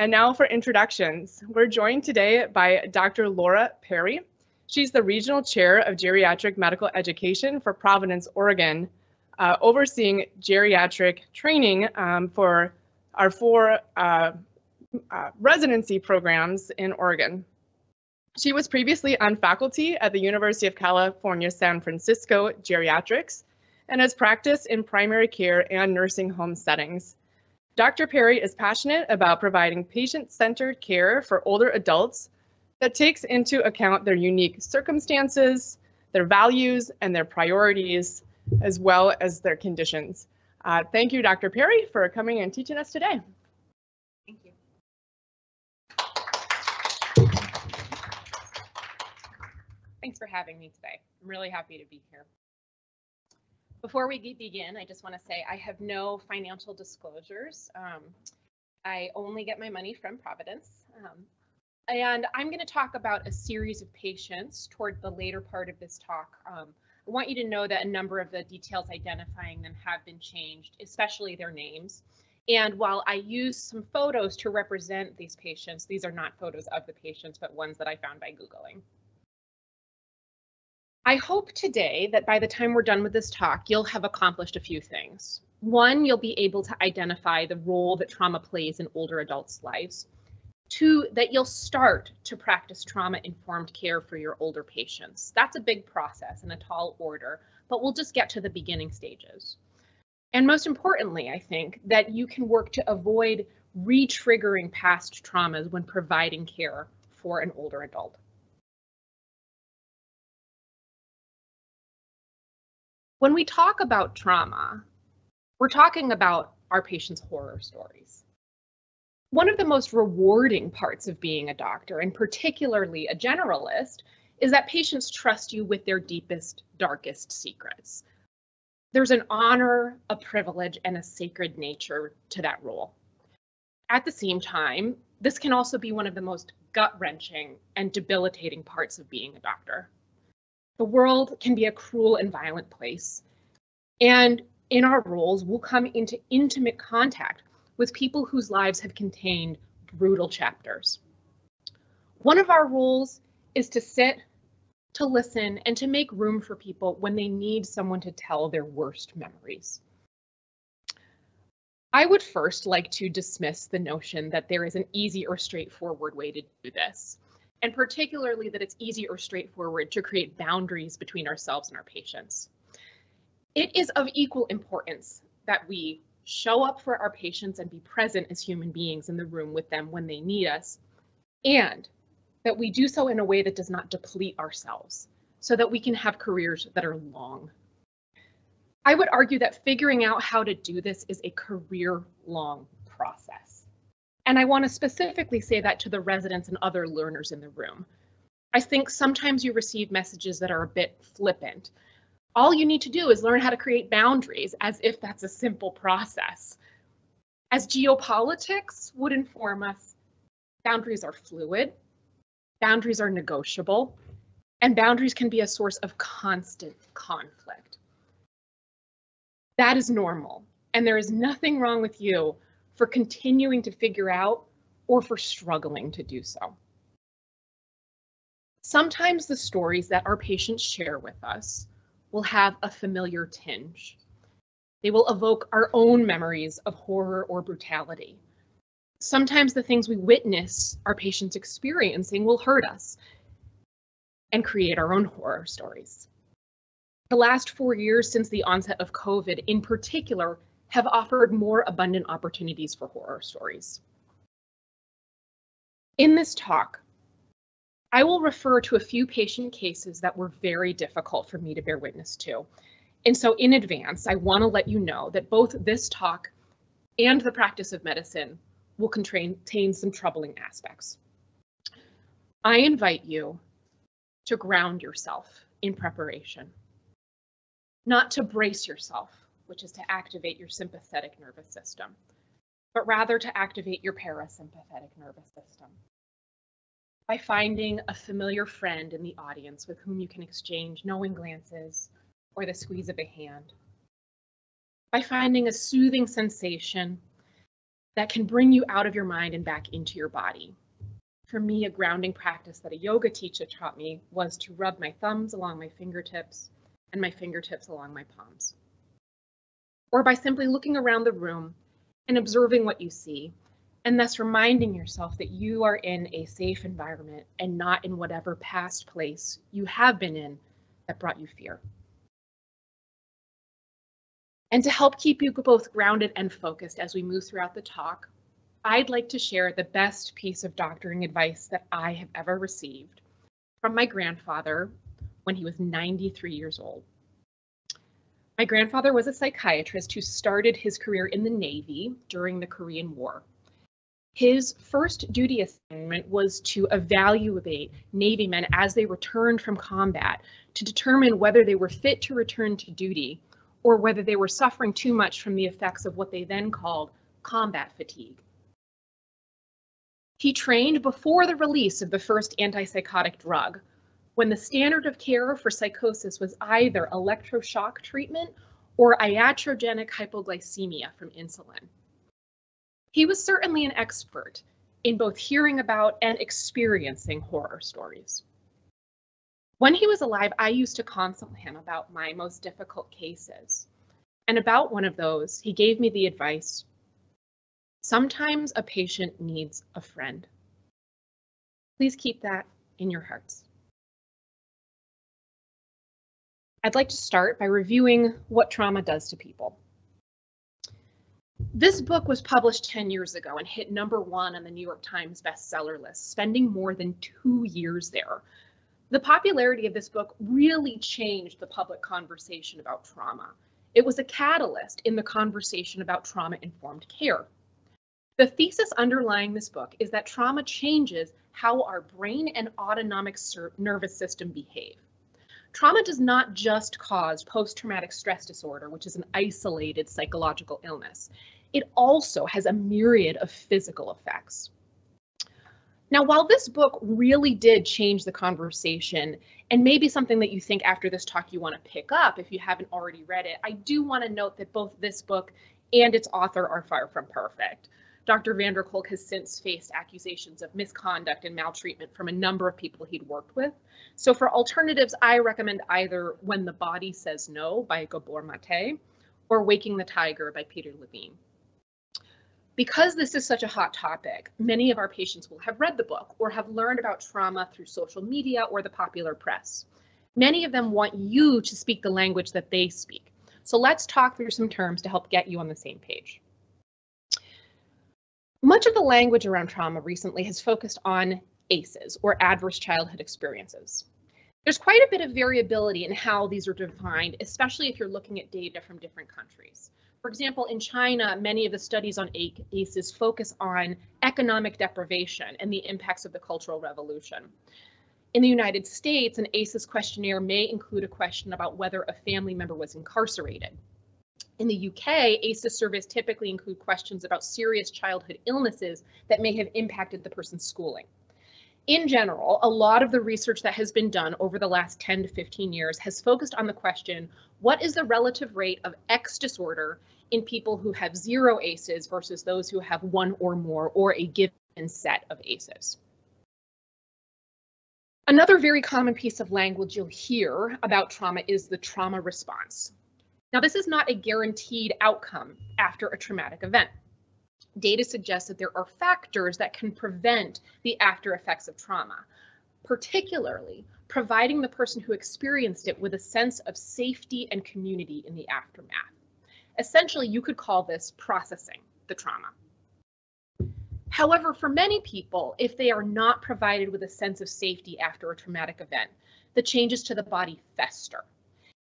And now for introductions. We're joined today by Dr. Laura Perry. She's the Regional Chair of Geriatric Medical Education for Providence, Oregon, uh, overseeing geriatric training um, for our four uh, uh, residency programs in Oregon. She was previously on faculty at the University of California, San Francisco Geriatrics and has practiced in primary care and nursing home settings. Dr. Perry is passionate about providing patient-centered care for older adults that takes into account their unique circumstances, their values, and their priorities, as well as their conditions. Uh, thank you, Dr. Perry, for coming and teaching us today. Thank you. Thanks for having me today. I'm really happy to be here. Before we begin, I just want to say I have no financial disclosures. Um, I only get my money from Providence. Um, and I'm going to talk about a series of patients toward the later part of this talk. Um, I want you to know that a number of the details identifying them have been changed, especially their names. And while I use some photos to represent these patients, these are not photos of the patients, but ones that I found by Googling. I hope today that by the time we're done with this talk, you'll have accomplished a few things. One, you'll be able to identify the role that trauma plays in older adults' lives. Two, that you'll start to practice trauma-informed care for your older patients. That's a big process and a tall order, but we'll just get to the beginning stages. And most importantly, I think that you can work to avoid re-triggering past traumas when providing care for an older adult. When we talk about trauma, we're talking about our patients' horror stories. One of the most rewarding parts of being a doctor, and particularly a generalist, is that patients trust you with their deepest, darkest secrets. There's an honor, a privilege, and a sacred nature to that role. At the same time, this can also be one of the most gut wrenching and debilitating parts of being a doctor. The world can be a cruel and violent place. And in our roles, we'll come into intimate contact with people whose lives have contained brutal chapters. One of our roles is to sit, to listen, and to make room for people when they need someone to tell their worst memories. I would first like to dismiss the notion that there is an easy or straightforward way to do this, and particularly that it's easy or straightforward to create boundaries between ourselves and our patients. It is of equal importance that we show up for our patients and be present as human beings in the room with them when they need us, and that we do so in a way that does not deplete ourselves so that we can have careers that are long. I would argue that figuring out how to do this is a career long. And I want to specifically say that to the residents and other learners in the room. I think sometimes you receive messages that are a bit flippant all you need to do is learn how to create boundaries as if that's a simple process. As geopolitics would inform us, boundaries are fluid, boundaries are negotiable, and boundaries can be a source of constant conflict. That is normal, and there is nothing wrong with you for continuing to figure out or for struggling to do so. Sometimes the stories that our patients share with us will have a familiar tinge. They will evoke our own memories of horror or brutality. Sometimes the things we witness our patients experiencing will hurt us and create our own horror stories. The last four years since the onset of COVID in particular have offered more abundant opportunities for horror stories. In this talk, I will refer to a few patient cases that were very difficult for me to bear witness to. And so in advance, I want to let you know that both this talk and the practice of medicine will contain some troubling aspects. I invite you to ground yourself in preparation, not to brace yourself, which is to activate your sympathetic nervous system, but rather to activate your parasympathetic nervous system by finding a familiar friend in the audience with whom you can exchange knowing glances or the squeeze of a hand. By finding a soothing sensation that can bring you out of your mind and back into your body. For me, a grounding practice that a yoga teacher taught me was to rub my thumbs along my fingertips and my fingertips along my palms. Or by simply looking around the room and observing what you see, and thus reminding yourself that you are in a safe environment and not in whatever past place you have been in that brought you fear. And to help keep you both grounded and focused as we move throughout the talk, I'd like to share the best piece of doctoring advice that I have ever received from my grandfather when he was 93 years old. My grandfather was a psychiatrist who started his career in the Navy during the Korean War. His first duty assignment was to evaluate Navy men as they returned from combat to determine whether they were fit to return to duty or whether they were suffering too much from the effects of what they then called combat fatigue. He trained before the release of the first antipsychotic drug, when the standard of care for psychosis was either electroshock treatment or iatrogenic hypoglycemia from insulin. He was certainly an expert in both hearing about and experiencing horror stories. When he was alive, I used to consult him about my most difficult cases. And about one of those, he gave me the advice Sometimes a patient needs a friend. Please keep that in your hearts. I'd like to start by reviewing what trauma does to people. This book was published 10 years ago and hit number one on the New York Times bestseller list, spending more than two years there. The popularity of this book really changed the public conversation about trauma. It was a catalyst in the conversation about trauma-informed care. The thesis underlying this book is that trauma changes how our brain and autonomic nervous system behave. Trauma does not just cause post-traumatic stress disorder, which is an isolated psychological illness. It also has a myriad of physical effects. Now, while this book really did change the conversation, and maybe something that you think after this talk you want to pick up if you haven't already read it, I do want to note that both this book and its author are far from perfect. Dr. van der Kolk has since faced accusations of misconduct and maltreatment from a number of people he'd worked with. So for alternatives, I recommend either When the Body Says No by Gabor Mate or Waking the Tiger by Peter Levine. Because this is such a hot topic, many of our patients will have read the book or have learned about trauma through social media or the popular press. Many of them want you to speak the language that they speak. So let's talk through some terms to help get you on the same page. Much of the language around trauma recently has focused on ACEs, or adverse childhood experiences. There's quite a bit of variability in how these are defined, especially if you're looking at data from different countries. For example, in China, many of the studies on ACEs focus on economic deprivation and the impacts of the Cultural Revolution. In the United States, an ACEs questionnaire may include a question about whether a family member was incarcerated. In the UK, ACEs surveys typically include questions about serious childhood illnesses that may have impacted the person's schooling. In general, a lot of the research that has been done over the last 10 to 15 years has focused on the question, what is the relative rate of X disorder in people who have zero ACEs versus those who have one or more or a given set of ACEs? Another very common piece of language you'll hear about trauma is the trauma response. Now, this is not a guaranteed outcome after a traumatic event. Data suggests that there are factors that can prevent the after effects of trauma, particularly providing the person who experienced it with a sense of safety and community in the aftermath. Essentially, you could call this processing the trauma. However, for many people, if they are not provided with a sense of safety after a traumatic event, the changes to the body fester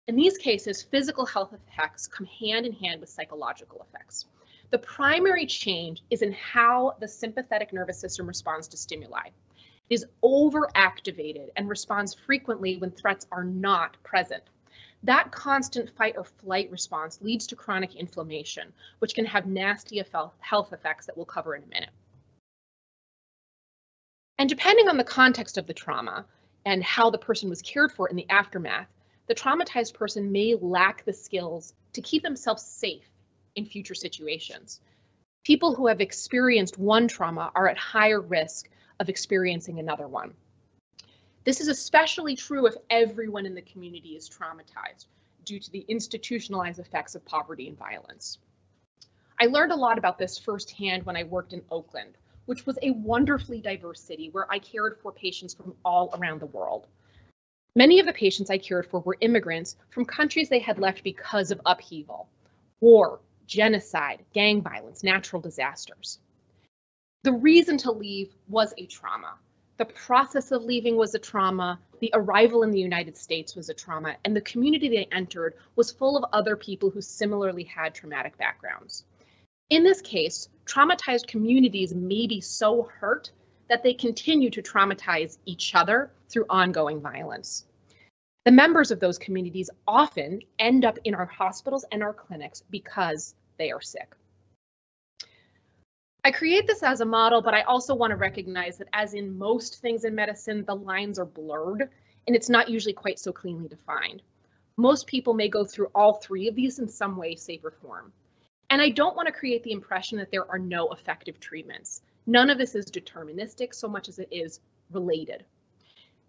in these cases, physical health effects come hand in hand with psychological effects. The primary change is in how the sympathetic nervous system responds to stimuli. It is overactivated and responds frequently when threats are not present. That constant fight or flight response leads to chronic inflammation, which can have nasty health effects that we'll cover in a minute. And depending on the context of the trauma and how the person was cared for in the aftermath, the traumatized person may lack the skills to keep themselves safe in future situations. People who have experienced one trauma are at higher risk of experiencing another one. This is especially true if everyone in the community is traumatized due to the institutionalized effects of poverty and violence. I learned a lot about this firsthand when I worked in Oakland, which was a wonderfully diverse city where I cared for patients from all around the world. Many of the patients I cared for were immigrants from countries they had left because of upheaval, war, genocide, gang violence, natural disasters. The reason to leave was a trauma. The process of leaving was a trauma. The arrival in the United States was a trauma. And the community they entered was full of other people who similarly had traumatic backgrounds. In this case, traumatized communities may be so hurt that they continue to traumatize each other through ongoing violence. The members of those communities often end up in our hospitals and our clinics because they are sick. I create this as a model, but I also want to recognize that as in most things in medicine, the lines are blurred and it's not usually quite so cleanly defined. Most people may go through all three of these in some way, shape, or form. And I don't want to create the impression that there are no effective treatments. None of this is deterministic so much as it is related.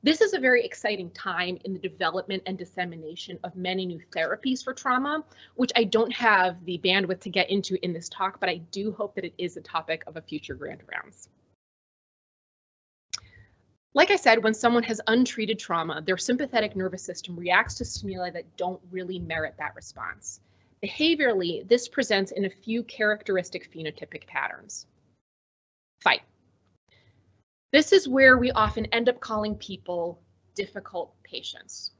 This is a very exciting time in the development and dissemination of many new therapies for trauma, which I don't have the bandwidth to get into in this talk, but I do hope that it is a topic of a future grand rounds. Like I said, when someone has untreated trauma, their sympathetic nervous system reacts to stimuli that don't really merit that response. Behaviorally, this presents in a few characteristic phenotypic patterns. Fight. This is where we often end up calling people difficult patients.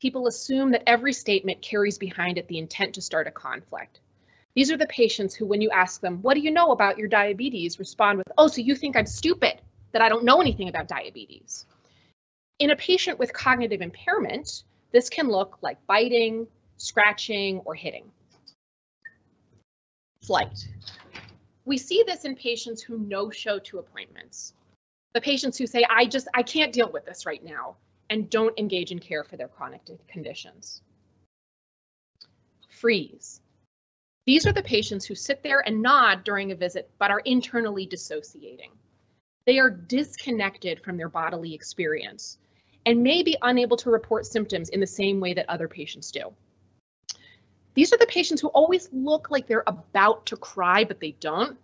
People assume that every statement carries behind it the intent to start a conflict. These are the patients who, when you ask them, what do you know about your diabetes, respond with, oh, so you think I'm stupid, that I don't know anything about diabetes. In a patient with cognitive impairment, this can look like biting, scratching, or hitting. Flight. We see this in patients who no-show to appointments. The patients who say, I just, I can't deal with this right now, and don't engage in care for their chronic conditions. Freeze. These are the patients who sit there and nod during a visit, but are internally dissociating. They are disconnected from their bodily experience and may be unable to report symptoms in the same way that other patients do. These are the patients who always look like they're about to cry, but they don't.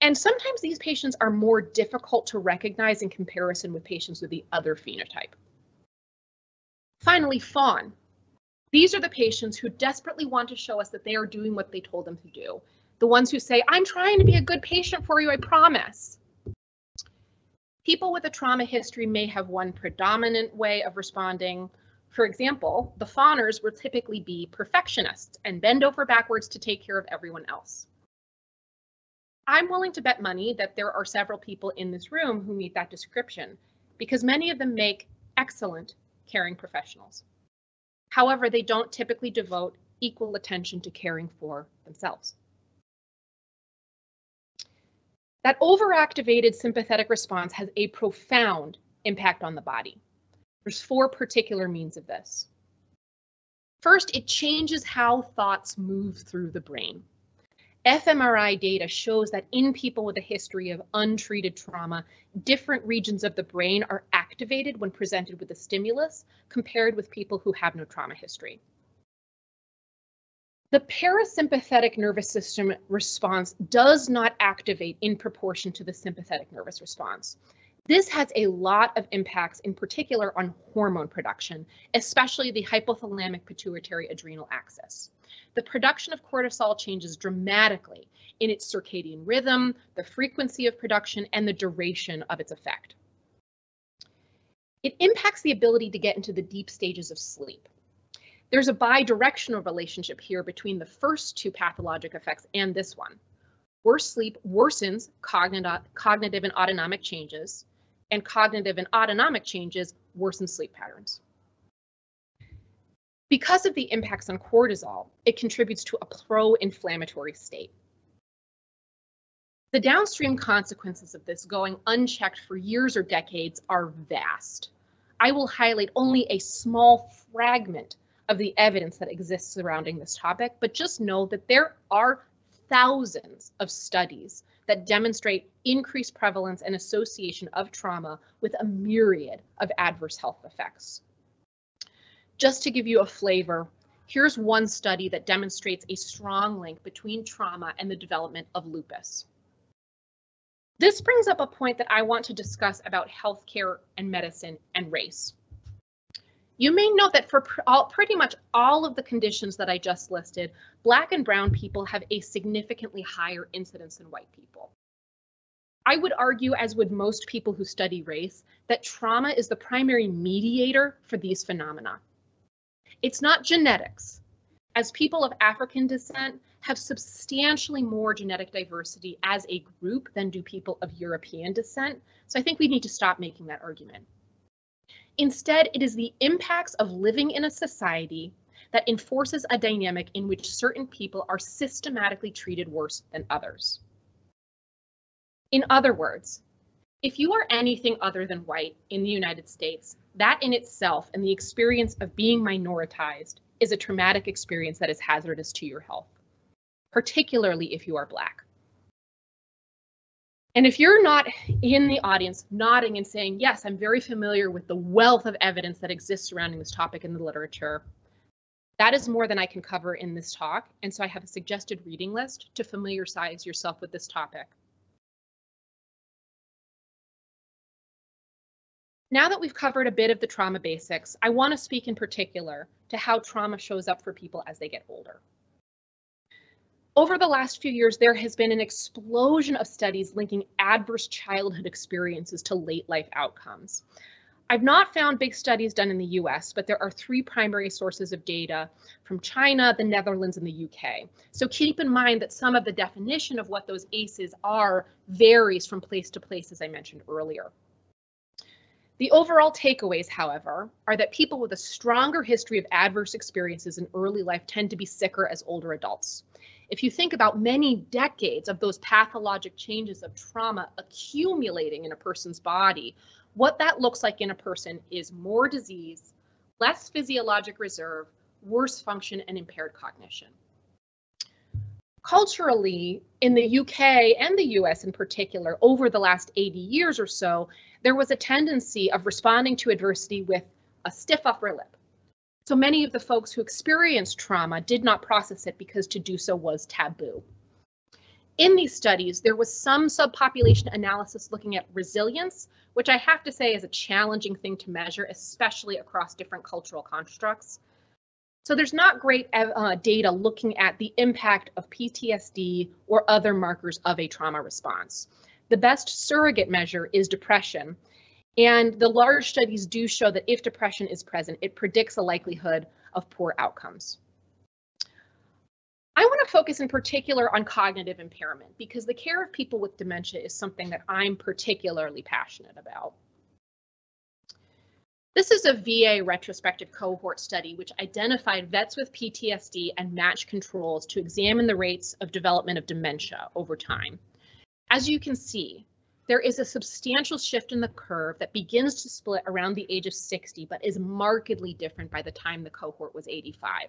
And sometimes these patients are more difficult to recognize in comparison with patients with the other phenotype. Finally, fawn. These are the patients who desperately want to show us that they are doing what they told them to do. The ones who say, I'm trying to be a good patient for you, I promise. People with a trauma history may have one predominant way of responding, for example, the fawners will typically be perfectionists and bend over backwards to take care of everyone else. I'm willing to bet money that there are several people in this room who meet that description because many of them make excellent caring professionals. However, they don't typically devote equal attention to caring for themselves. That overactivated sympathetic response has a profound impact on the body. There's four particular means of this. First, it changes how thoughts move through the brain. fMRI data shows that in people with a history of untreated trauma, different regions of the brain are activated when presented with a stimulus compared with people who have no trauma history. The parasympathetic nervous system response does not activate in proportion to the sympathetic nervous response. This has a lot of impacts, in particular on hormone production, especially the hypothalamic pituitary adrenal axis. The production of cortisol changes dramatically in its circadian rhythm, the frequency of production, and the duration of its effect. It impacts the ability to get into the deep stages of sleep. There's a bidirectional relationship here between the first two pathologic effects and this one. Worse sleep worsens cognitive and autonomic changes, and cognitive and autonomic changes worsen sleep patterns. Because of the impacts on cortisol, it contributes to a pro-inflammatory state. The downstream consequences of this going unchecked for years or decades are vast. I will highlight only a small fragment of the evidence that exists surrounding this topic, but just know that there are thousands of studies that demonstrate increased prevalence and association of trauma with a myriad of adverse health effects. Just to give you a flavor, here's one study that demonstrates a strong link between trauma and the development of lupus. This brings up a point that I want to discuss about healthcare and medicine and race. You may know that for pr all, pretty much all of the conditions that I just listed, Black and Brown people have a significantly higher incidence than white people. I would argue, as would most people who study race, that trauma is the primary mediator for these phenomena. It's not genetics. As people of African descent have substantially more genetic diversity as a group than do people of European descent, so I think we need to stop making that argument. Instead, it is the impacts of living in a society that enforces a dynamic in which certain people are systematically treated worse than others. In other words, if you are anything other than white in the United States, that in itself and the experience of being minoritized is a traumatic experience that is hazardous to your health, particularly if you are Black. And if you're not in the audience nodding and saying, yes, I'm very familiar with the wealth of evidence that exists surrounding this topic in the literature, that is more than I can cover in this talk. And so I have a suggested reading list to familiarize yourself with this topic. Now that we've covered a bit of the trauma basics, I want to speak in particular to how trauma shows up for people as they get older. Over the last few years, there has been an explosion of studies linking adverse childhood experiences to late life outcomes. I've not found big studies done in the US, but there are three primary sources of data from China, the Netherlands, and the UK. So keep in mind that some of the definition of what those ACEs are varies from place to place, as I mentioned earlier. The overall takeaways, however, are that people with a stronger history of adverse experiences in early life tend to be sicker as older adults if you think about many decades of those pathologic changes of trauma accumulating in a person's body, what that looks like in a person is more disease, less physiologic reserve, worse function, and impaired cognition. Culturally, in the UK and the US in particular, over the last 80 years or so, there was a tendency of responding to adversity with a stiff upper lip, so many of the folks who experienced trauma did not process it because to do so was taboo. In these studies, there was some subpopulation analysis looking at resilience, which I have to say is a challenging thing to measure, especially across different cultural constructs. So there's not great uh, data looking at the impact of PTSD or other markers of a trauma response. The best surrogate measure is depression, and the large studies do show that if depression is present, it predicts a likelihood of poor outcomes. I want to focus in particular on cognitive impairment because the care of people with dementia is something that I'm particularly passionate about. This is a VA retrospective cohort study which identified vets with PTSD and matched controls to examine the rates of development of dementia over time. As you can see, there is a substantial shift in the curve that begins to split around the age of 60, but is markedly different by the time the cohort was 85.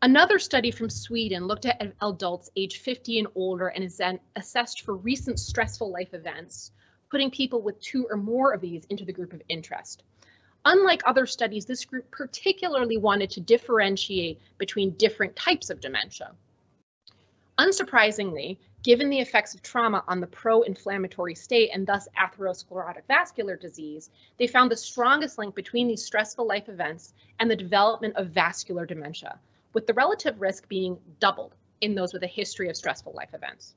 Another study from Sweden looked at adults age 50 and older and is then assessed for recent stressful life events, putting people with two or more of these into the group of interest. Unlike other studies, this group particularly wanted to differentiate between different types of dementia. Unsurprisingly, given the effects of trauma on the pro-inflammatory state and thus atherosclerotic vascular disease, they found the strongest link between these stressful life events and the development of vascular dementia, with the relative risk being doubled in those with a history of stressful life events.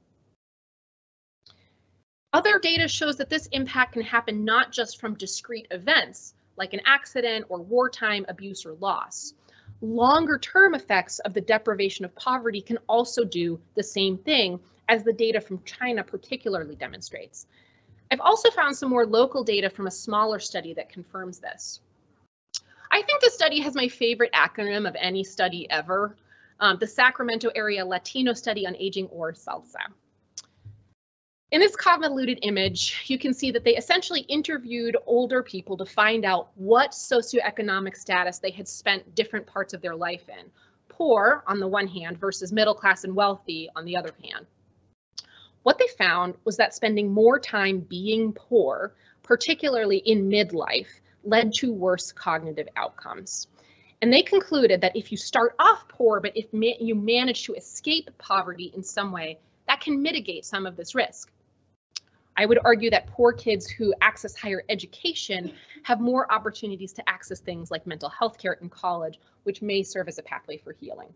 Other data shows that this impact can happen not just from discrete events, like an accident or wartime abuse or loss. Longer term effects of the deprivation of poverty can also do the same thing as the data from China particularly demonstrates. I've also found some more local data from a smaller study that confirms this. I think the study has my favorite acronym of any study ever, um, the Sacramento Area Latino Study on Aging or SALSA. In this convoluted image, you can see that they essentially interviewed older people to find out what socioeconomic status they had spent different parts of their life in, poor on the one hand versus middle class and wealthy on the other hand. What they found was that spending more time being poor, particularly in midlife, led to worse cognitive outcomes. And they concluded that if you start off poor, but if ma you manage to escape poverty in some way, that can mitigate some of this risk. I would argue that poor kids who access higher education have more opportunities to access things like mental health care in college, which may serve as a pathway for healing.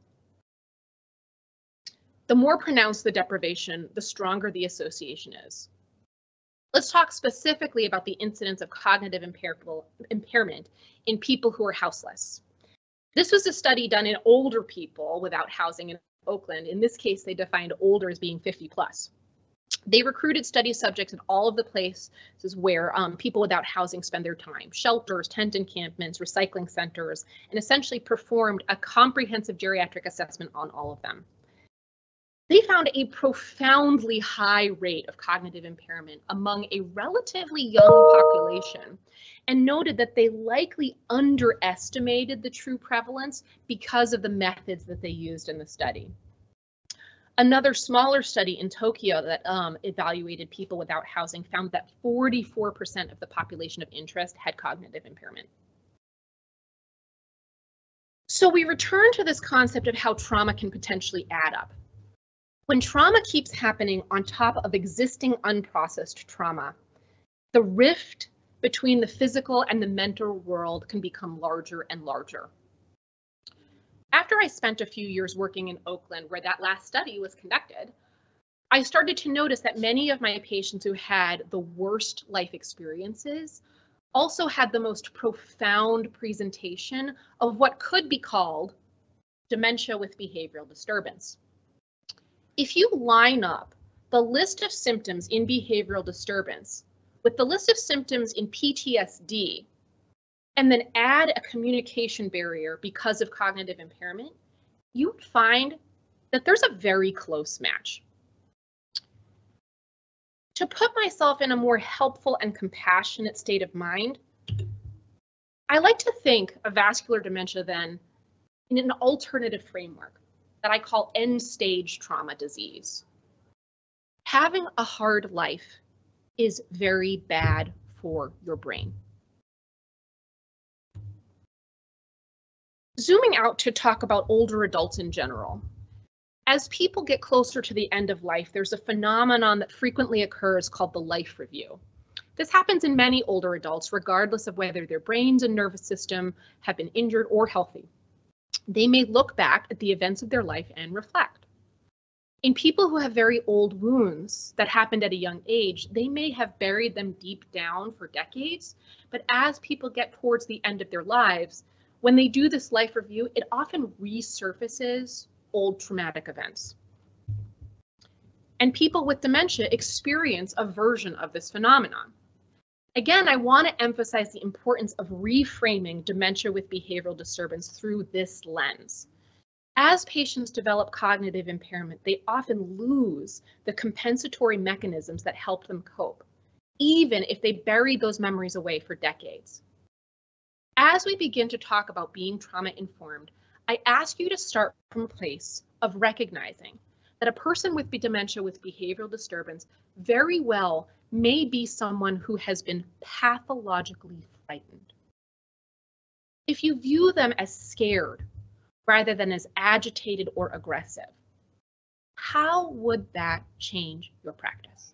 The more pronounced the deprivation, the stronger the association is. Let's talk specifically about the incidence of cognitive impairment in people who are houseless. This was a study done in older people without housing in Oakland. In this case, they defined older as being 50 plus. They recruited study subjects in all of the places where um, people without housing spend their time, shelters, tent encampments, recycling centers, and essentially performed a comprehensive geriatric assessment on all of them. They found a profoundly high rate of cognitive impairment among a relatively young population and noted that they likely underestimated the true prevalence because of the methods that they used in the study. Another smaller study in Tokyo that um, evaluated people without housing found that 44% of the population of interest had cognitive impairment. So we return to this concept of how trauma can potentially add up. When trauma keeps happening on top of existing unprocessed trauma, the rift between the physical and the mental world can become larger and larger. After I spent a few years working in Oakland, where that last study was conducted, I started to notice that many of my patients who had the worst life experiences also had the most profound presentation of what could be called dementia with behavioral disturbance. If you line up the list of symptoms in behavioral disturbance with the list of symptoms in PTSD, and then add a communication barrier because of cognitive impairment, you would find that there's a very close match. To put myself in a more helpful and compassionate state of mind, I like to think of vascular dementia then in an alternative framework that I call end stage trauma disease. Having a hard life is very bad for your brain. Zooming out to talk about older adults in general. As people get closer to the end of life, there's a phenomenon that frequently occurs called the life review. This happens in many older adults, regardless of whether their brains and nervous system have been injured or healthy. They may look back at the events of their life and reflect. In people who have very old wounds that happened at a young age, they may have buried them deep down for decades, but as people get towards the end of their lives, when they do this life review, it often resurfaces old traumatic events. And people with dementia experience a version of this phenomenon. Again, I want to emphasize the importance of reframing dementia with behavioral disturbance through this lens. As patients develop cognitive impairment, they often lose the compensatory mechanisms that help them cope, even if they buried those memories away for decades. As we begin to talk about being trauma informed, I ask you to start from a place of recognizing that a person with dementia with behavioral disturbance very well may be someone who has been pathologically frightened. If you view them as scared rather than as agitated or aggressive. How would that change your practice?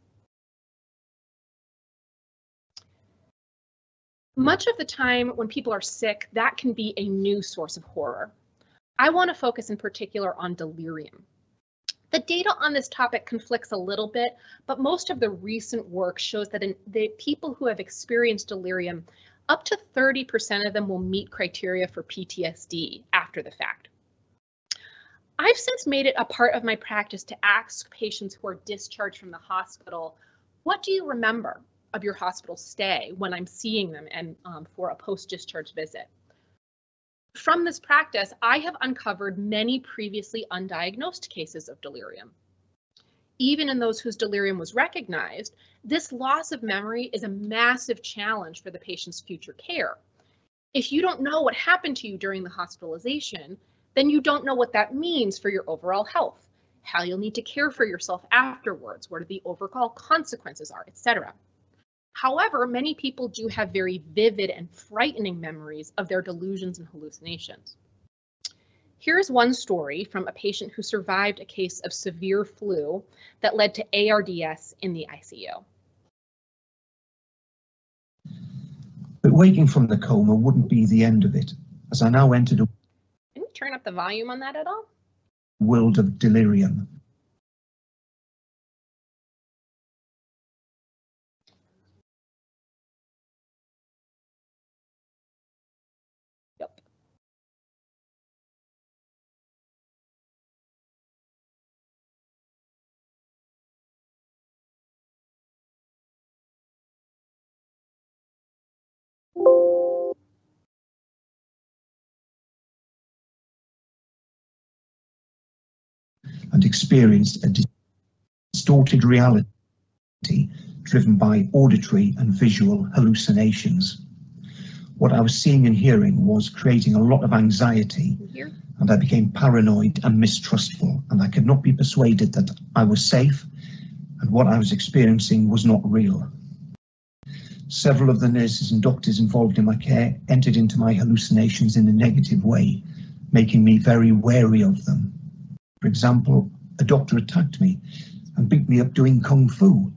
Much of the time when people are sick, that can be a new source of horror. I want to focus in particular on delirium. The data on this topic conflicts a little bit, but most of the recent work shows that in the people who have experienced delirium up to 30% of them will meet criteria for PTSD after the fact. I've since made it a part of my practice to ask patients who are discharged from the hospital, what do you remember of your hospital stay when I'm seeing them and um, for a post-discharge visit? From this practice, I have uncovered many previously undiagnosed cases of delirium even in those whose delirium was recognized, this loss of memory is a massive challenge for the patient's future care. If you don't know what happened to you during the hospitalization, then you don't know what that means for your overall health, how you'll need to care for yourself afterwards, what the overall consequences are, etc. However, many people do have very vivid and frightening memories of their delusions and hallucinations. Here's one story from a patient who survived a case of severe flu that led to ARDS in the ICU. But waking from the coma wouldn't be the end of it, as I now entered a Can you turn up the volume on that at all? world of delirium. And experienced a distorted reality driven by auditory and visual hallucinations. What I was seeing and hearing was creating a lot of anxiety, and I became paranoid and mistrustful, and I could not be persuaded that I was safe and what I was experiencing was not real. Several of the nurses and doctors involved in my care entered into my hallucinations in a negative way, making me very wary of them. For example, a doctor attacked me and beat me up doing kung fu.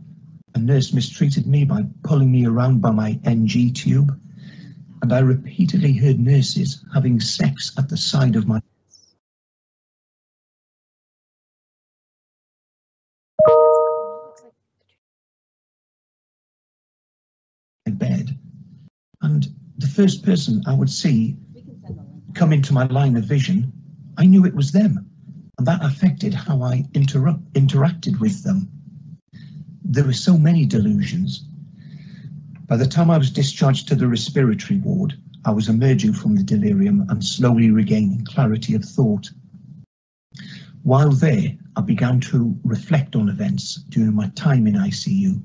A nurse mistreated me by pulling me around by my NG tube. And I repeatedly heard nurses having sex at the side of my bed. And the first person I would see come into my line of vision, I knew it was them. And that affected how I interrupt, interacted with them. There were so many delusions. By the time I was discharged to the respiratory ward, I was emerging from the delirium and slowly regaining clarity of thought. While there, I began to reflect on events during my time in ICU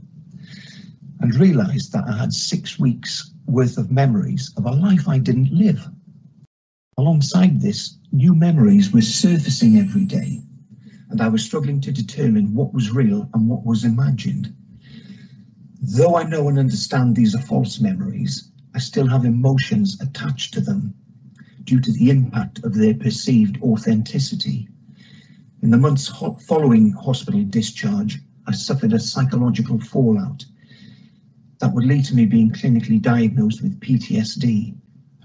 and realized that I had six weeks worth of memories of a life I didn't live. Alongside this, new memories were surfacing every day, and I was struggling to determine what was real and what was imagined. Though I know and understand these are false memories, I still have emotions attached to them due to the impact of their perceived authenticity. In the months ho following hospital discharge, I suffered a psychological fallout that would lead to me being clinically diagnosed with PTSD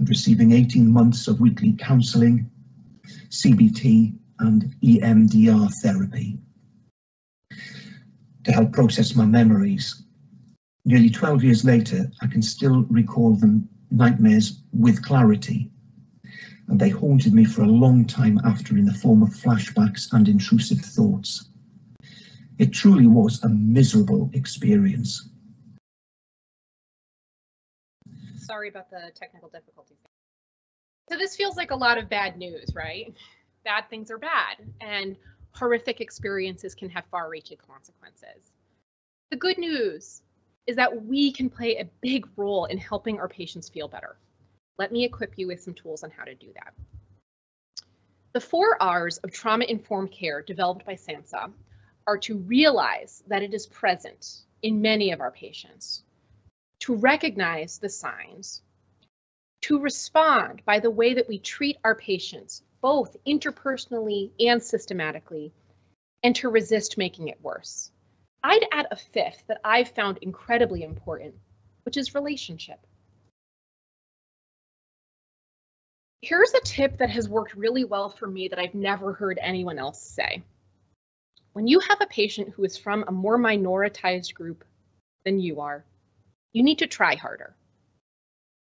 and receiving 18 months of weekly counselling, CBT and EMDR therapy to help process my memories. Nearly 12 years later, I can still recall them nightmares with clarity, and they haunted me for a long time after in the form of flashbacks and intrusive thoughts. It truly was a miserable experience. Sorry about the technical difficulties. So this feels like a lot of bad news, right? Bad things are bad, and horrific experiences can have far-reaching consequences. The good news is that we can play a big role in helping our patients feel better. Let me equip you with some tools on how to do that. The four R's of trauma-informed care developed by SAMHSA are to realize that it is present in many of our patients, to recognize the signs, to respond by the way that we treat our patients, both interpersonally and systematically, and to resist making it worse. I'd add a fifth that I've found incredibly important, which is relationship. Here's a tip that has worked really well for me that I've never heard anyone else say. When you have a patient who is from a more minoritized group than you are, you need to try harder.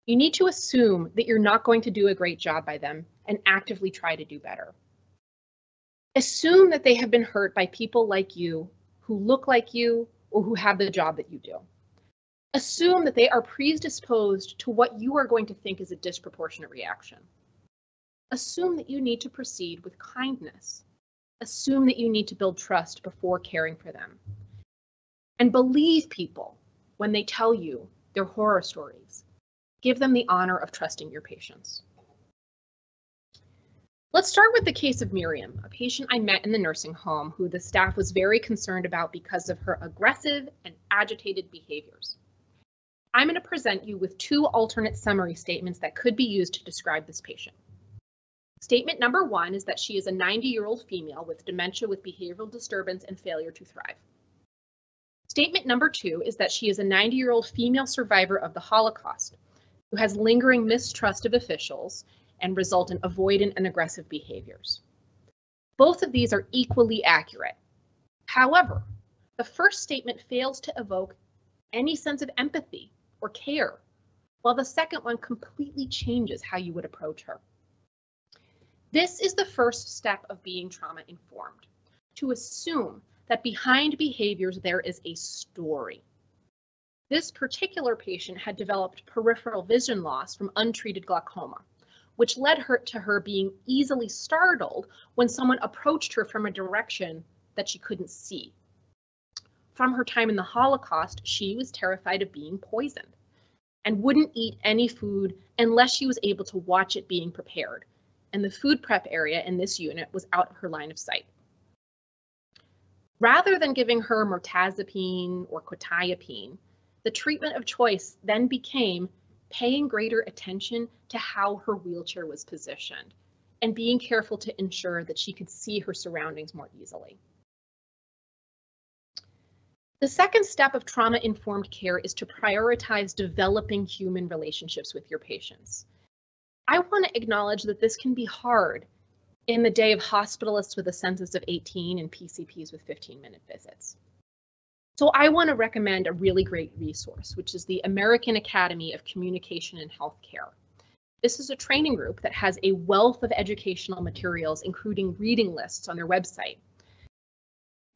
You need to assume that you're not going to do a great job by them and actively try to do better. Assume that they have been hurt by people like you who look like you or who have the job that you do. Assume that they are predisposed to what you are going to think is a disproportionate reaction. Assume that you need to proceed with kindness. Assume that you need to build trust before caring for them. And believe people when they tell you their horror stories. Give them the honor of trusting your patients. Let's start with the case of Miriam, a patient I met in the nursing home who the staff was very concerned about because of her aggressive and agitated behaviors. I'm going to present you with two alternate summary statements that could be used to describe this patient. Statement number one is that she is a 90 year old female with dementia with behavioral disturbance and failure to thrive. Statement number two is that she is a 90 year old female survivor of the Holocaust who has lingering mistrust of officials and result in avoidant and aggressive behaviors. Both of these are equally accurate. However, the first statement fails to evoke any sense of empathy or care, while the second one completely changes how you would approach her. This is the first step of being trauma informed, to assume that behind behaviors there is a story. This particular patient had developed peripheral vision loss from untreated glaucoma, which led her to her being easily startled when someone approached her from a direction that she couldn't see. From her time in the Holocaust, she was terrified of being poisoned and wouldn't eat any food unless she was able to watch it being prepared. And the food prep area in this unit was out of her line of sight. Rather than giving her mirtazapine or quetiapine, the treatment of choice then became paying greater attention to how her wheelchair was positioned and being careful to ensure that she could see her surroundings more easily. The second step of trauma-informed care is to prioritize developing human relationships with your patients. I want to acknowledge that this can be hard in the day of hospitalists with a census of 18 and PCPs with 15 minute visits. So I want to recommend a really great resource, which is the American Academy of Communication and Healthcare. This is a training group that has a wealth of educational materials, including reading lists on their website.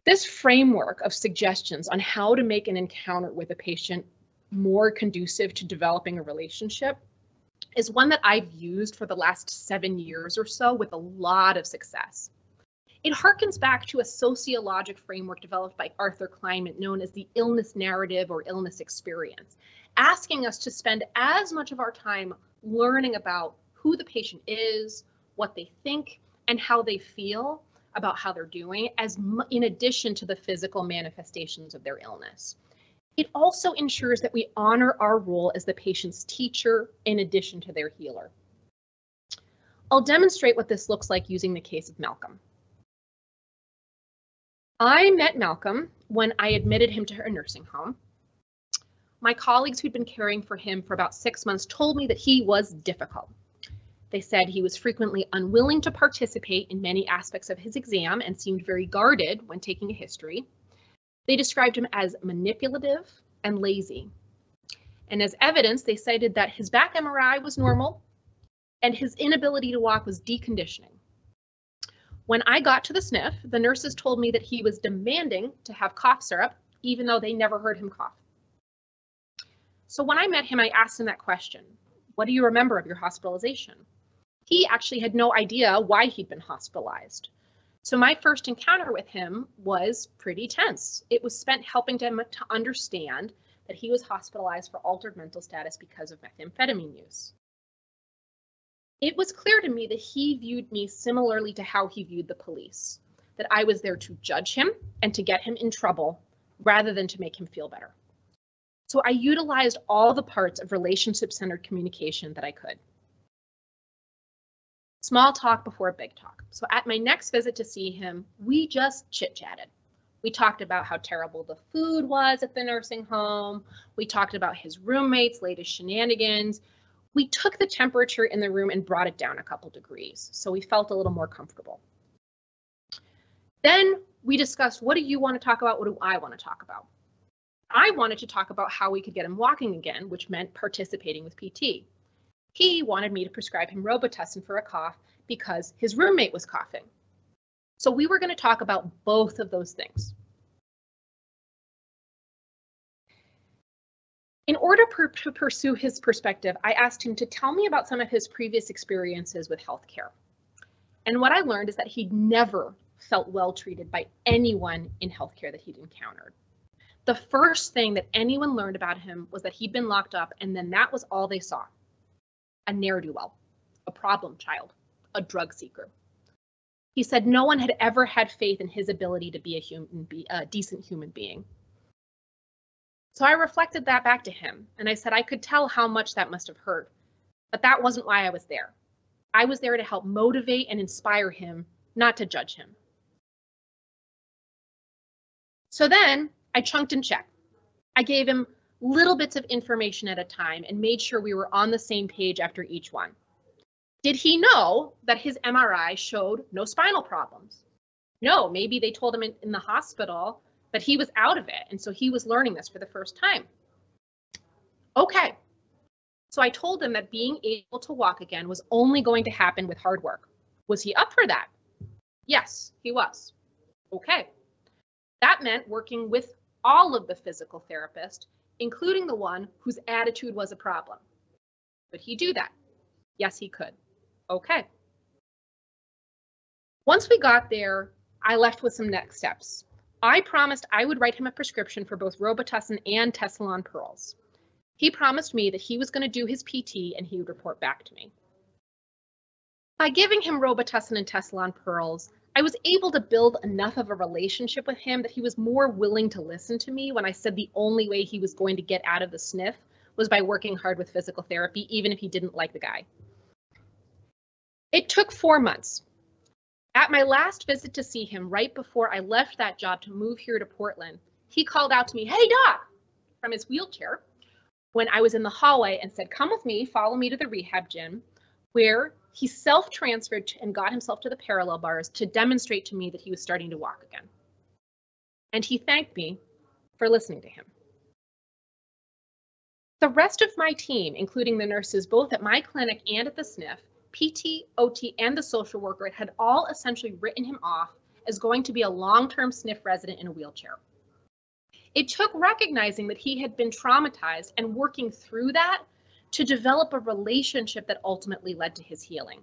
This framework of suggestions on how to make an encounter with a patient more conducive to developing a relationship is one that I've used for the last seven years or so with a lot of success. It harkens back to a sociologic framework developed by Arthur Kleinman known as the illness narrative or illness experience, asking us to spend as much of our time learning about who the patient is, what they think, and how they feel about how they're doing, as in addition to the physical manifestations of their illness. It also ensures that we honor our role as the patient's teacher in addition to their healer. I'll demonstrate what this looks like using the case of Malcolm. I met Malcolm when I admitted him to her nursing home. My colleagues who'd been caring for him for about six months told me that he was difficult. They said he was frequently unwilling to participate in many aspects of his exam and seemed very guarded when taking a history. They described him as manipulative and lazy. And as evidence, they cited that his back MRI was normal and his inability to walk was deconditioning. When I got to the sniff, the nurses told me that he was demanding to have cough syrup, even though they never heard him cough. So when I met him, I asked him that question What do you remember of your hospitalization? He actually had no idea why he'd been hospitalized. So my first encounter with him was pretty tense. It was spent helping him to understand that he was hospitalized for altered mental status because of methamphetamine use. It was clear to me that he viewed me similarly to how he viewed the police, that I was there to judge him and to get him in trouble rather than to make him feel better. So I utilized all the parts of relationship centered communication that I could. Small talk before big talk. So at my next visit to see him, we just chit chatted. We talked about how terrible the food was at the nursing home. We talked about his roommates' latest shenanigans. We took the temperature in the room and brought it down a couple degrees, so we felt a little more comfortable. Then we discussed what do you want to talk about? What do I want to talk about? I wanted to talk about how we could get him walking again, which meant participating with PT. He wanted me to prescribe him Robitussin for a cough because his roommate was coughing. So we were going to talk about both of those things. In order per to pursue his perspective, I asked him to tell me about some of his previous experiences with healthcare. And what I learned is that he'd never felt well treated by anyone in healthcare that he'd encountered. The first thing that anyone learned about him was that he'd been locked up, and then that was all they saw a ne'er do well, a problem child, a drug seeker, He said no one had ever had faith in his ability to be a human, be a decent human being. So I reflected that back to him and I said I could tell how much that must have hurt, but that wasn't why I was there. I was there to help motivate and inspire him, not to judge him. So then I chunked and checked. I gave him little bits of information at a time and made sure we were on the same page after each one. Did he know that his MRI showed no spinal problems? No, maybe they told him in, in the hospital, but he was out of it. And so he was learning this for the first time. Okay. So I told him that being able to walk again was only going to happen with hard work. Was he up for that? Yes, he was. Okay. That meant working with all of the physical therapists, including the one whose attitude was a problem. Could he do that? Yes, he could. Okay. Once we got there, I left with some next steps. I promised I would write him a prescription for both Robitussin and Tessalon pearls. He promised me that he was going to do his PT and he would report back to me. By giving him Robitussin and Tessalon pearls, I was able to build enough of a relationship with him that he was more willing to listen to me when I said the only way he was going to get out of the sniff was by working hard with physical therapy, even if he didn't like the guy. It took four months. At my last visit to see him, right before I left that job to move here to Portland, he called out to me, Hey, Doc, from his wheelchair when I was in the hallway and said, Come with me, follow me to the rehab gym, where he self transferred and got himself to the parallel bars to demonstrate to me that he was starting to walk again. And he thanked me for listening to him. The rest of my team, including the nurses both at my clinic and at the SNF, PT, OT, and the social worker had all essentially written him off as going to be a long-term SNF resident in a wheelchair. It took recognizing that he had been traumatized and working through that to develop a relationship that ultimately led to his healing.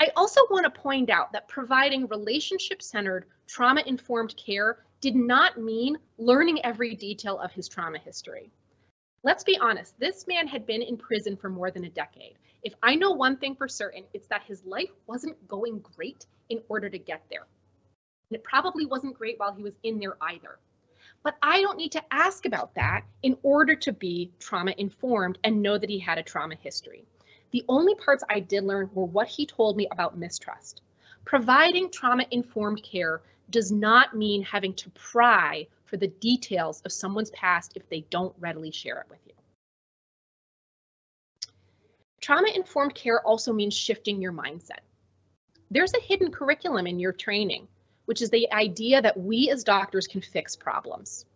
I also want to point out that providing relationship-centered, trauma-informed care did not mean learning every detail of his trauma history. Let's be honest, this man had been in prison for more than a decade. If I know one thing for certain, it's that his life wasn't going great in order to get there. And it probably wasn't great while he was in there either. But I don't need to ask about that in order to be trauma informed and know that he had a trauma history. The only parts I did learn were what he told me about mistrust. Providing trauma informed care does not mean having to pry for the details of someone's past if they don't readily share it with you. Trauma informed care also means shifting your mindset. There's a hidden curriculum in your training which is the idea that we as doctors can fix problems.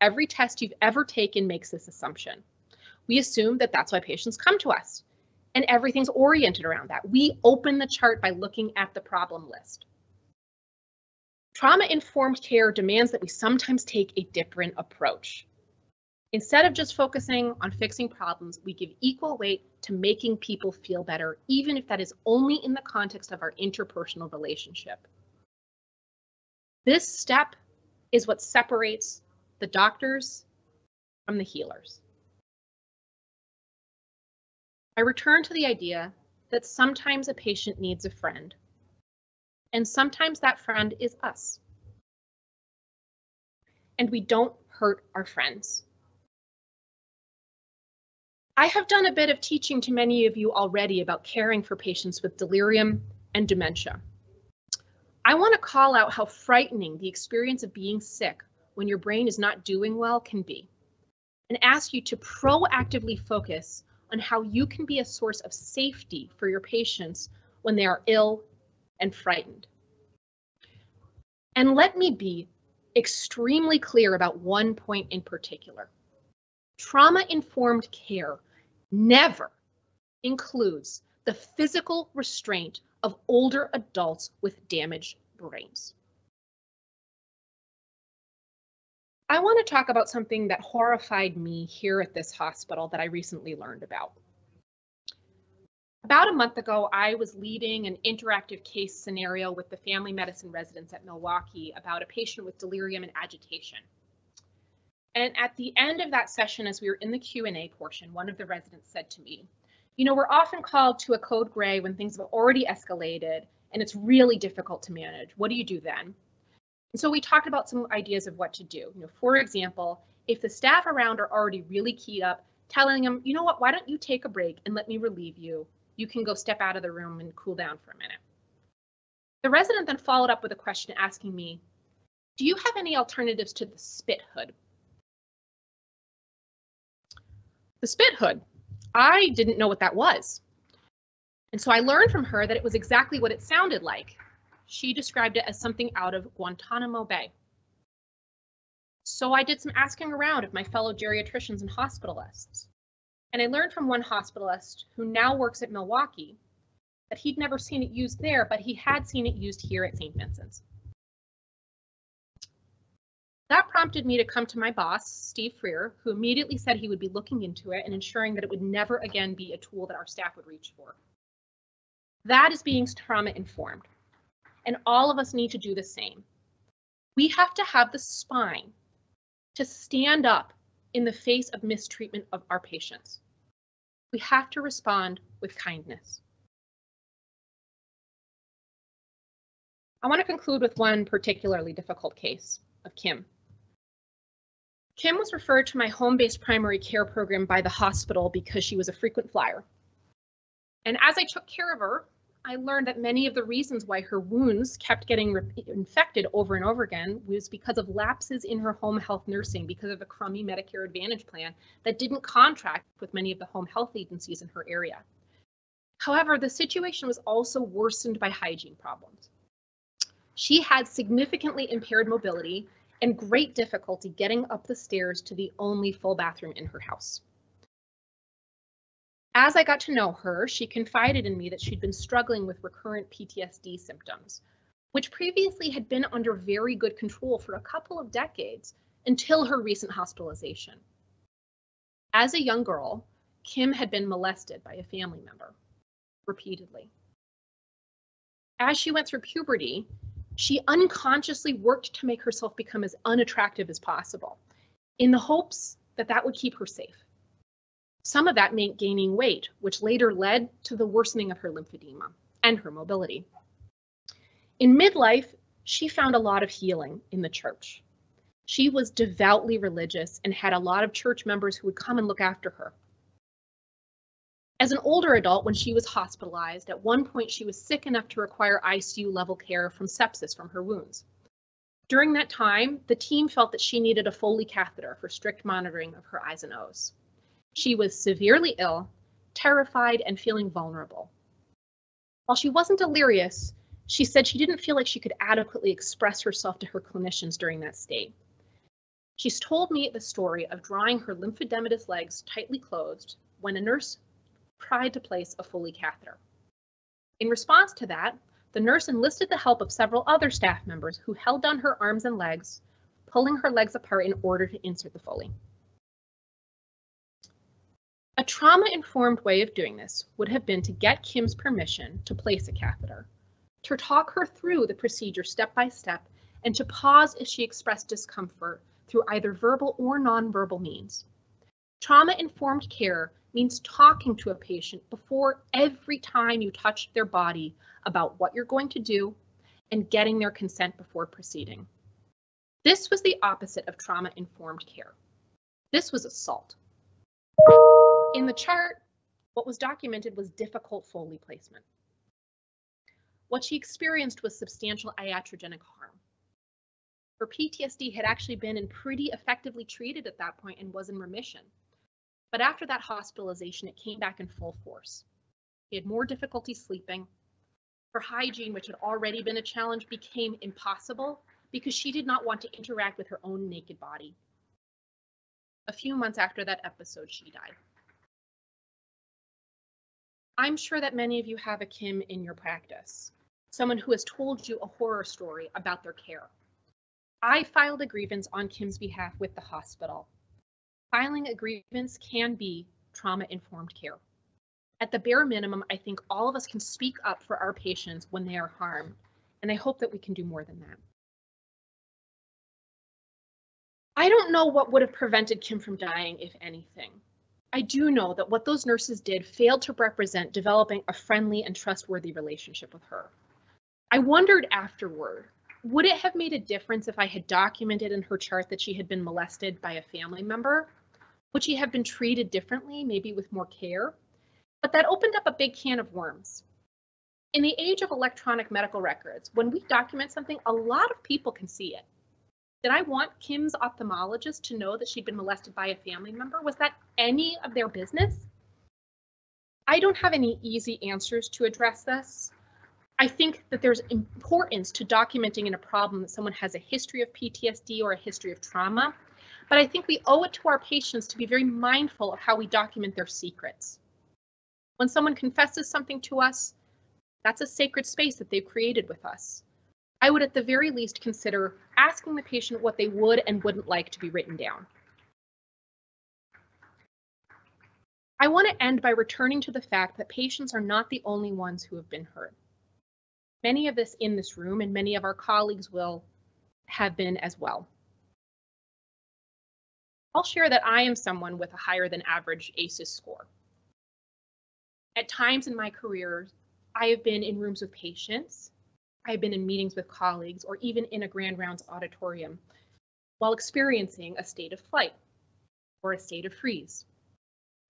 Every test you've ever taken makes this assumption. We assume that that's why patients come to us, and everything's oriented around that. We open the chart by looking at the problem list. Trauma-informed care demands that we sometimes take a different approach. Instead of just focusing on fixing problems, we give equal weight to making people feel better, even if that is only in the context of our interpersonal relationship. This step is what separates the doctors from the healers. I return to the idea that sometimes a patient needs a friend, and sometimes that friend is us. And we don't hurt our friends. I have done a bit of teaching to many of you already about caring for patients with delirium and dementia. I want to call out how frightening the experience of being sick when your brain is not doing well can be, and ask you to proactively focus on how you can be a source of safety for your patients when they are ill and frightened. And let me be extremely clear about one point in particular. Trauma-informed care never includes the physical restraint of older adults with damaged brains. I want to talk about something that horrified me here at this hospital that I recently learned about. About a month ago, I was leading an interactive case scenario with the family medicine residents at Milwaukie about a patient with delirium and agitation. And at the end of that session, as we were in the Q&A portion, one of the residents said to me, you know, we're often called to a code gray when things have already escalated and it's really difficult to manage. What do you do then? And so we talked about some ideas of what to do. You know, for example, if the staff around are already really keyed up, telling them, you know what, why don't you take a break and let me relieve you? You can go step out of the room and cool down for a minute. The resident then followed up with a question asking me, do you have any alternatives to the spit hood? The spit hood. I didn't know what that was. And so I learned from her that it was exactly what it sounded like. She described it as something out of Guantanamo Bay. So I did some asking around of my fellow geriatricians and hospitalists. And I learned from one hospitalist who now works at Milwaukie that he'd never seen it used there, but he had seen it used here at St. Vincent's. That prompted me to come to my boss, Steve Freer, who immediately said he would be looking into it and ensuring that it would never again be a tool that our staff would reach for. That is being trauma informed. And all of us need to do the same. We have to have the spine to stand up in the face of mistreatment of our patients. We have to respond with kindness. I want to conclude with one particularly difficult case of Kim. Kim was referred to my home-based primary care program by the hospital because she was a frequent flyer. And as I took care of her, I learned that many of the reasons why her wounds kept getting infected over and over again was because of lapses in her home health nursing because of the crummy Medicare Advantage plan that didn't contract with many of the home health agencies in her area. However, the situation was also worsened by hygiene problems. She had significantly impaired mobility and great difficulty getting up the stairs to the only full bathroom in her house. As I got to know her, she confided in me that she'd been struggling with recurrent PTSD symptoms, which previously had been under very good control for a couple of decades until her recent hospitalization. As a young girl, Kim had been molested by a family member repeatedly. As she went through puberty, she unconsciously worked to make herself become as unattractive as possible in the hopes that that would keep her safe. Some of that meant gaining weight, which later led to the worsening of her lymphedema and her mobility. In midlife, she found a lot of healing in the church. She was devoutly religious and had a lot of church members who would come and look after her. As an older adult, when she was hospitalized, at one point she was sick enough to require ICU level care from sepsis from her wounds. During that time, the team felt that she needed a Foley catheter for strict monitoring of her I's and O's. She was severely ill, terrified, and feeling vulnerable. While she wasn't delirious, she said she didn't feel like she could adequately express herself to her clinicians during that state. She's told me the story of drawing her lymphodematous legs tightly closed when a nurse tried to place a Foley catheter. In response to that, the nurse enlisted the help of several other staff members who held down her arms and legs, pulling her legs apart in order to insert the Foley. A trauma-informed way of doing this would have been to get Kim's permission to place a catheter, to talk her through the procedure step by step, and to pause if she expressed discomfort through either verbal or nonverbal means. Trauma-informed care means talking to a patient before every time you touch their body about what you're going to do and getting their consent before proceeding. This was the opposite of trauma-informed care. This was assault. In the chart, what was documented was difficult Foley placement. What she experienced was substantial iatrogenic harm. Her PTSD had actually been and pretty effectively treated at that point and was in remission. But after that hospitalization, it came back in full force. She had more difficulty sleeping. Her hygiene, which had already been a challenge, became impossible because she did not want to interact with her own naked body. A few months after that episode, she died. I'm sure that many of you have a Kim in your practice, someone who has told you a horror story about their care. I filed a grievance on Kim's behalf with the hospital. Filing a grievance can be trauma-informed care. At the bare minimum, I think all of us can speak up for our patients when they are harmed, and I hope that we can do more than that. I don't know what would have prevented Kim from dying, if anything. I do know that what those nurses did failed to represent developing a friendly and trustworthy relationship with her. I wondered afterward, would it have made a difference if I had documented in her chart that she had been molested by a family member? Would she have been treated differently, maybe with more care? But that opened up a big can of worms. In the age of electronic medical records, when we document something, a lot of people can see it. Did I want Kim's ophthalmologist to know that she'd been molested by a family member? Was that any of their business? I don't have any easy answers to address this. I think that there's importance to documenting in a problem that someone has a history of PTSD or a history of trauma, but I think we owe it to our patients to be very mindful of how we document their secrets. When someone confesses something to us, that's a sacred space that they've created with us. I would at the very least consider asking the patient what they would and wouldn't like to be written down. I want to end by returning to the fact that patients are not the only ones who have been hurt. Many of us in this room and many of our colleagues will have been as well. I'll share that I am someone with a higher than average ACEs score. At times in my career, I have been in rooms with patients, I've been in meetings with colleagues, or even in a grand rounds auditorium while experiencing a state of flight or a state of freeze.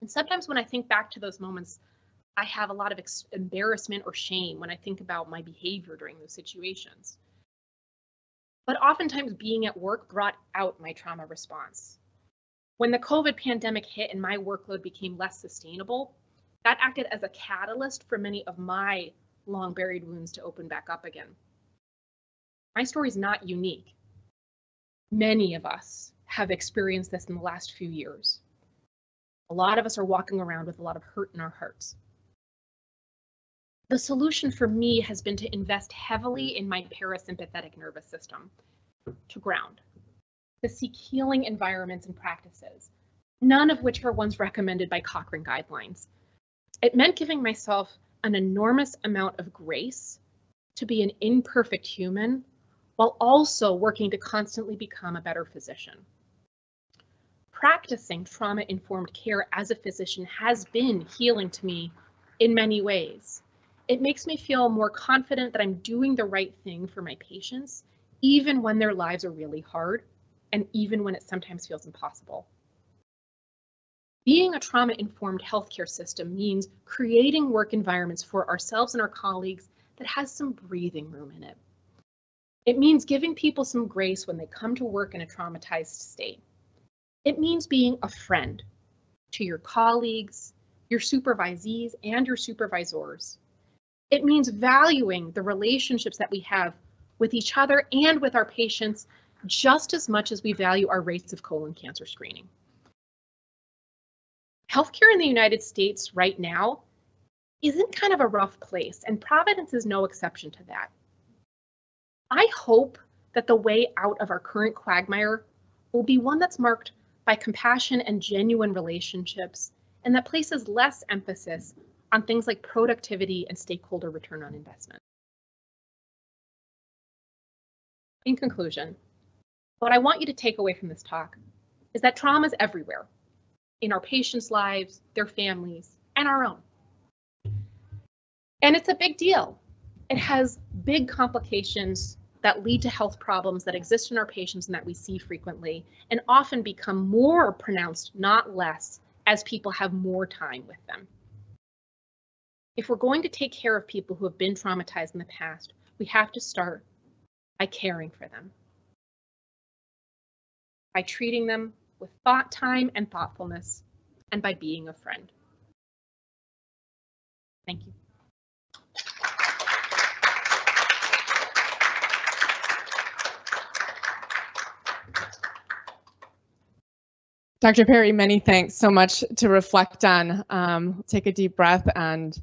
And sometimes when I think back to those moments, I have a lot of embarrassment or shame when I think about my behavior during those situations. But oftentimes being at work brought out my trauma response. When the COVID pandemic hit and my workload became less sustainable, that acted as a catalyst for many of my long buried wounds to open back up again. My story is not unique. Many of us have experienced this in the last few years. A lot of us are walking around with a lot of hurt in our hearts. The solution for me has been to invest heavily in my parasympathetic nervous system to ground, to seek healing environments and practices, none of which are ones recommended by Cochrane guidelines. It meant giving myself an enormous amount of grace to be an imperfect human while also working to constantly become a better physician. Practicing trauma informed care as a physician has been healing to me in many ways it makes me feel more confident that I'm doing the right thing for my patients, even when their lives are really hard and even when it sometimes feels impossible. Being a trauma informed healthcare system means creating work environments for ourselves and our colleagues that has some breathing room in it. It means giving people some grace when they come to work in a traumatized state. It means being a friend to your colleagues, your supervisees, and your supervisors. It means valuing the relationships that we have with each other and with our patients just as much as we value our rates of colon cancer screening. Healthcare in the United States right now isn't kind of a rough place, and Providence is no exception to that. I hope that the way out of our current quagmire will be one that's marked by compassion and genuine relationships, and that places less emphasis on things like productivity and stakeholder return on investment. In conclusion, what I want you to take away from this talk is that trauma is everywhere in our patients' lives, their families, and our own. And it's a big deal. It has big complications that lead to health problems that exist in our patients and that we see frequently and often become more pronounced, not less, as people have more time with them. If we're going to take care of people who have been traumatized in the past, we have to start by caring for them, by treating them with thought time and thoughtfulness, and by being a friend. Thank you. Dr. Perry, many thanks so much to reflect on. Um, take a deep breath and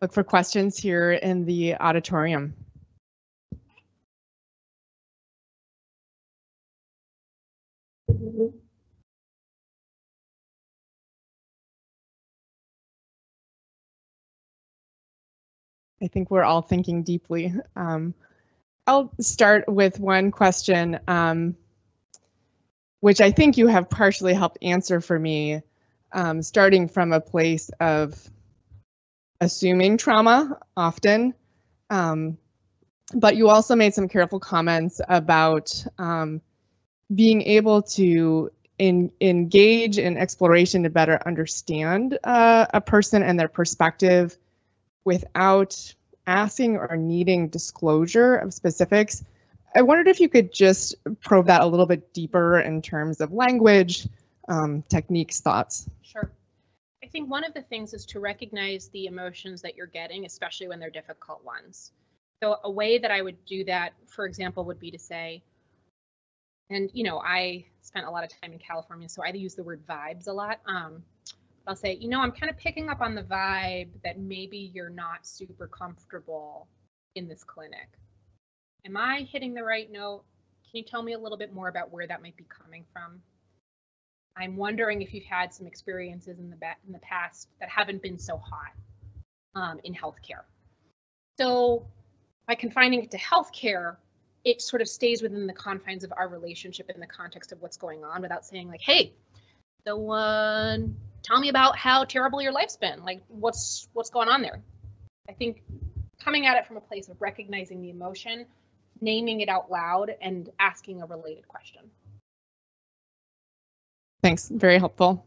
look for questions here in the auditorium. I think we're all thinking deeply. Um, I'll start with one question, um, which I think you have partially helped answer for me, um, starting from a place of assuming trauma often. Um, but you also made some careful comments about um, being able to in, engage in exploration to better understand uh, a person and their perspective without asking or needing disclosure of specifics. I wondered if you could just probe that a little bit deeper in terms of language, um, techniques, thoughts. Sure. I think one of the things is to recognize the emotions that you're getting, especially when they're difficult ones. So a way that I would do that, for example, would be to say, and you know, I spent a lot of time in California, so I use the word vibes a lot. Um, I'll say, you know, I'm kind of picking up on the vibe that maybe you're not super comfortable in this clinic. Am I hitting the right note? Can you tell me a little bit more about where that might be coming from? I'm wondering if you've had some experiences in the in the past that haven't been so hot um, in healthcare. So by confining it to healthcare, it sort of stays within the confines of our relationship in the context of what's going on without saying like, hey, so one, tell me about how terrible your life's been. Like what's what's going on there? I think coming at it from a place of recognizing the emotion, naming it out loud, and asking a related question. Thanks, very helpful.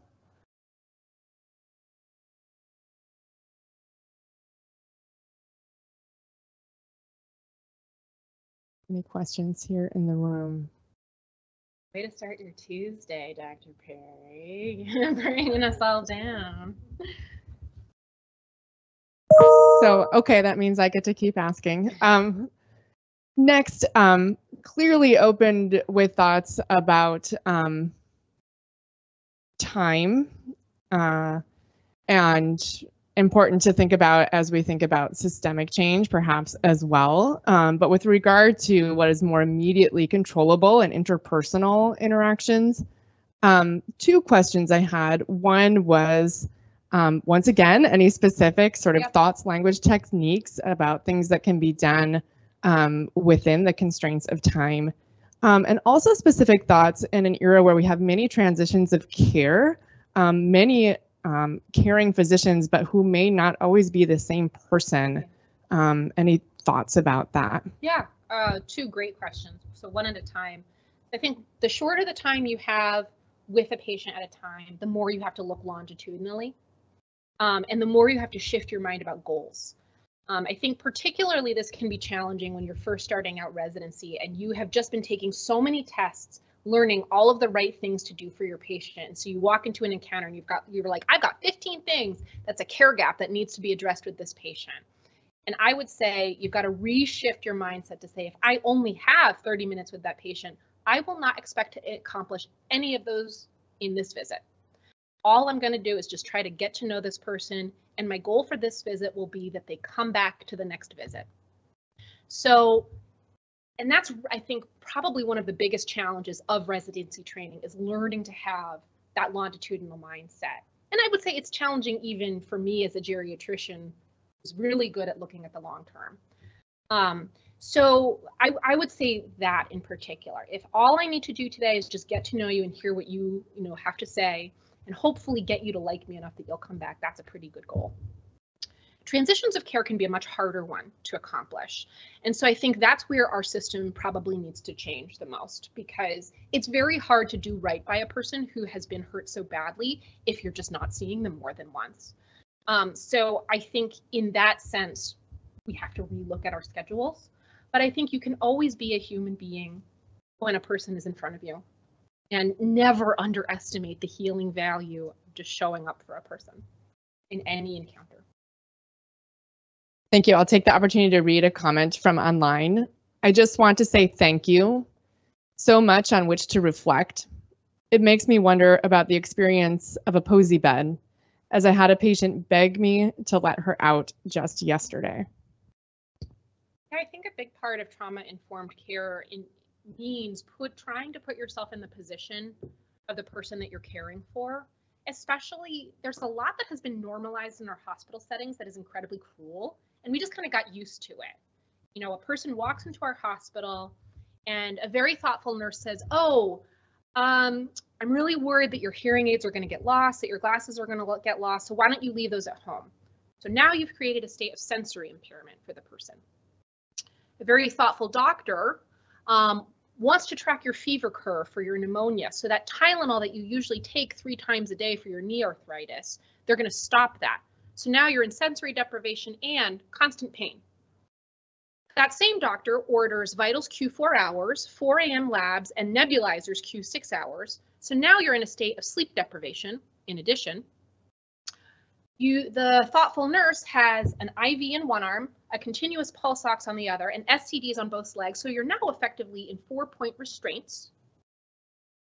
Any questions here in the room? Way to start your Tuesday, Dr. Perry. Bringing us all down. So, okay, that means I get to keep asking. Um, next, um, clearly opened with thoughts about um, time uh, and important to think about as we think about systemic change, perhaps as well. Um, but with regard to what is more immediately controllable and interpersonal interactions, um, two questions I had. One was, um, once again, any specific sort of yep. thoughts, language techniques about things that can be done um, within the constraints of time. Um, and also specific thoughts in an era where we have many transitions of care, um, many um, caring physicians, but who may not always be the same person. Um, any thoughts about that? Yeah, uh, two great questions. So one at a time. I think the shorter the time you have with a patient at a time, the more you have to look longitudinally, um, and the more you have to shift your mind about goals. Um, I think particularly this can be challenging when you're first starting out residency and you have just been taking so many tests learning all of the right things to do for your patient. So you walk into an encounter and you've got you're like, I've got 15 things that's a care gap that needs to be addressed with this patient. And I would say you've got to reshift your mindset to say, if I only have 30 minutes with that patient, I will not expect to accomplish any of those in this visit. All I'm going to do is just try to get to know this person. And my goal for this visit will be that they come back to the next visit. So and that's i think probably one of the biggest challenges of residency training is learning to have that longitudinal mindset. And i would say it's challenging even for me as a geriatrician who's really good at looking at the long term. Um, so I, I would say that in particular. If all i need to do today is just get to know you and hear what you you know have to say and hopefully get you to like me enough that you'll come back that's a pretty good goal transitions of care can be a much harder one to accomplish. And so I think that's where our system probably needs to change the most because it's very hard to do right by a person who has been hurt so badly if you're just not seeing them more than once. Um, so I think in that sense, we have to relook at our schedules. But I think you can always be a human being when a person is in front of you and never underestimate the healing value of just showing up for a person in any encounter. Thank you. I'll take the opportunity to read a comment from online. I just want to say thank you so much on which to reflect. It makes me wonder about the experience of a Posey bed, as I had a patient beg me to let her out just yesterday. I think a big part of trauma-informed care in, means put trying to put yourself in the position of the person that you're caring for. Especially, there's a lot that has been normalized in our hospital settings that is incredibly cruel and we just kind of got used to it. You know, a person walks into our hospital and a very thoughtful nurse says, Oh, um, I'm really worried that your hearing aids are going to get lost, that your glasses are going to get lost. So why don't you leave those at home? So now you've created a state of sensory impairment for the person. A very thoughtful doctor um, wants to track your fever curve for your pneumonia. So that Tylenol that you usually take three times a day for your knee arthritis, they're going to stop that. So now you're in sensory deprivation and constant pain. That same doctor orders vitals Q4 hours, 4 a.m. labs, and nebulizers Q6 hours. So now you're in a state of sleep deprivation in addition. You, the thoughtful nurse has an IV in one arm, a continuous pulse ox on the other, and SCDs on both legs. So you're now effectively in four point restraints.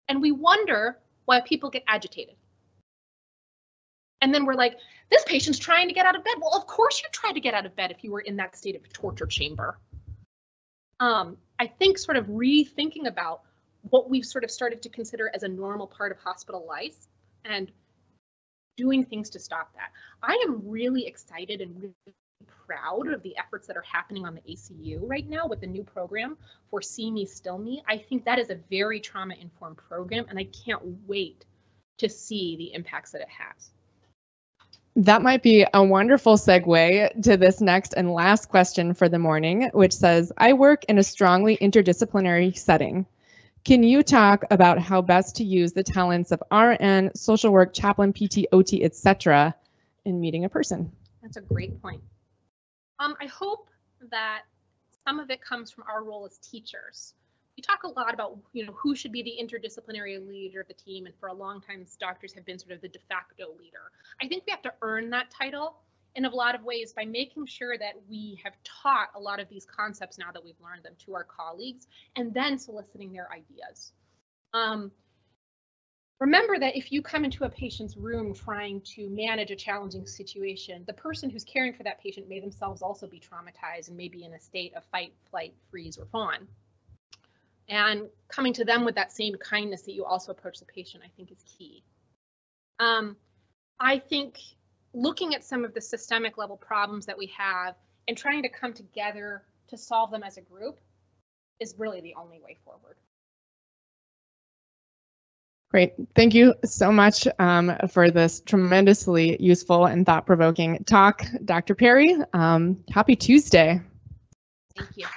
And we wonder why people get agitated. And then we're like, this patient's trying to get out of bed. Well, of course you tried to get out of bed if you were in that state of torture chamber. Um, I think sort of rethinking about what we've sort of started to consider as a normal part of hospital life and doing things to stop that. I am really excited and really proud of the efforts that are happening on the ACU right now with the new program for See Me, Still Me. I think that is a very trauma informed program, and I can't wait to see the impacts that it has. That might be a wonderful segue to this next and last question for the morning, which says I work in a strongly interdisciplinary setting. Can you talk about how best to use the talents of RN, social work, chaplain, PT, OT, etc., in meeting a person? That's a great point. Um, I hope that some of it comes from our role as teachers. We talk a lot about, you know, who should be the interdisciplinary leader of the team, and for a long time, doctors have been sort of the de facto leader. I think we have to earn that title in a lot of ways by making sure that we have taught a lot of these concepts now that we've learned them to our colleagues, and then soliciting their ideas. Um, Remember that if you come into a patient's room trying to manage a challenging situation, the person who's caring for that patient may themselves also be traumatized and may be in a state of fight, flight, freeze, or fawn. And coming to them with that same kindness that you also approach the patient, I think is key. Um, I think looking at some of the systemic level problems that we have and trying to come together to solve them as a group is really the only way forward. Great. Thank you so much um, for this tremendously useful and thought provoking talk, Dr. Perry. Um, happy Tuesday. Thank you.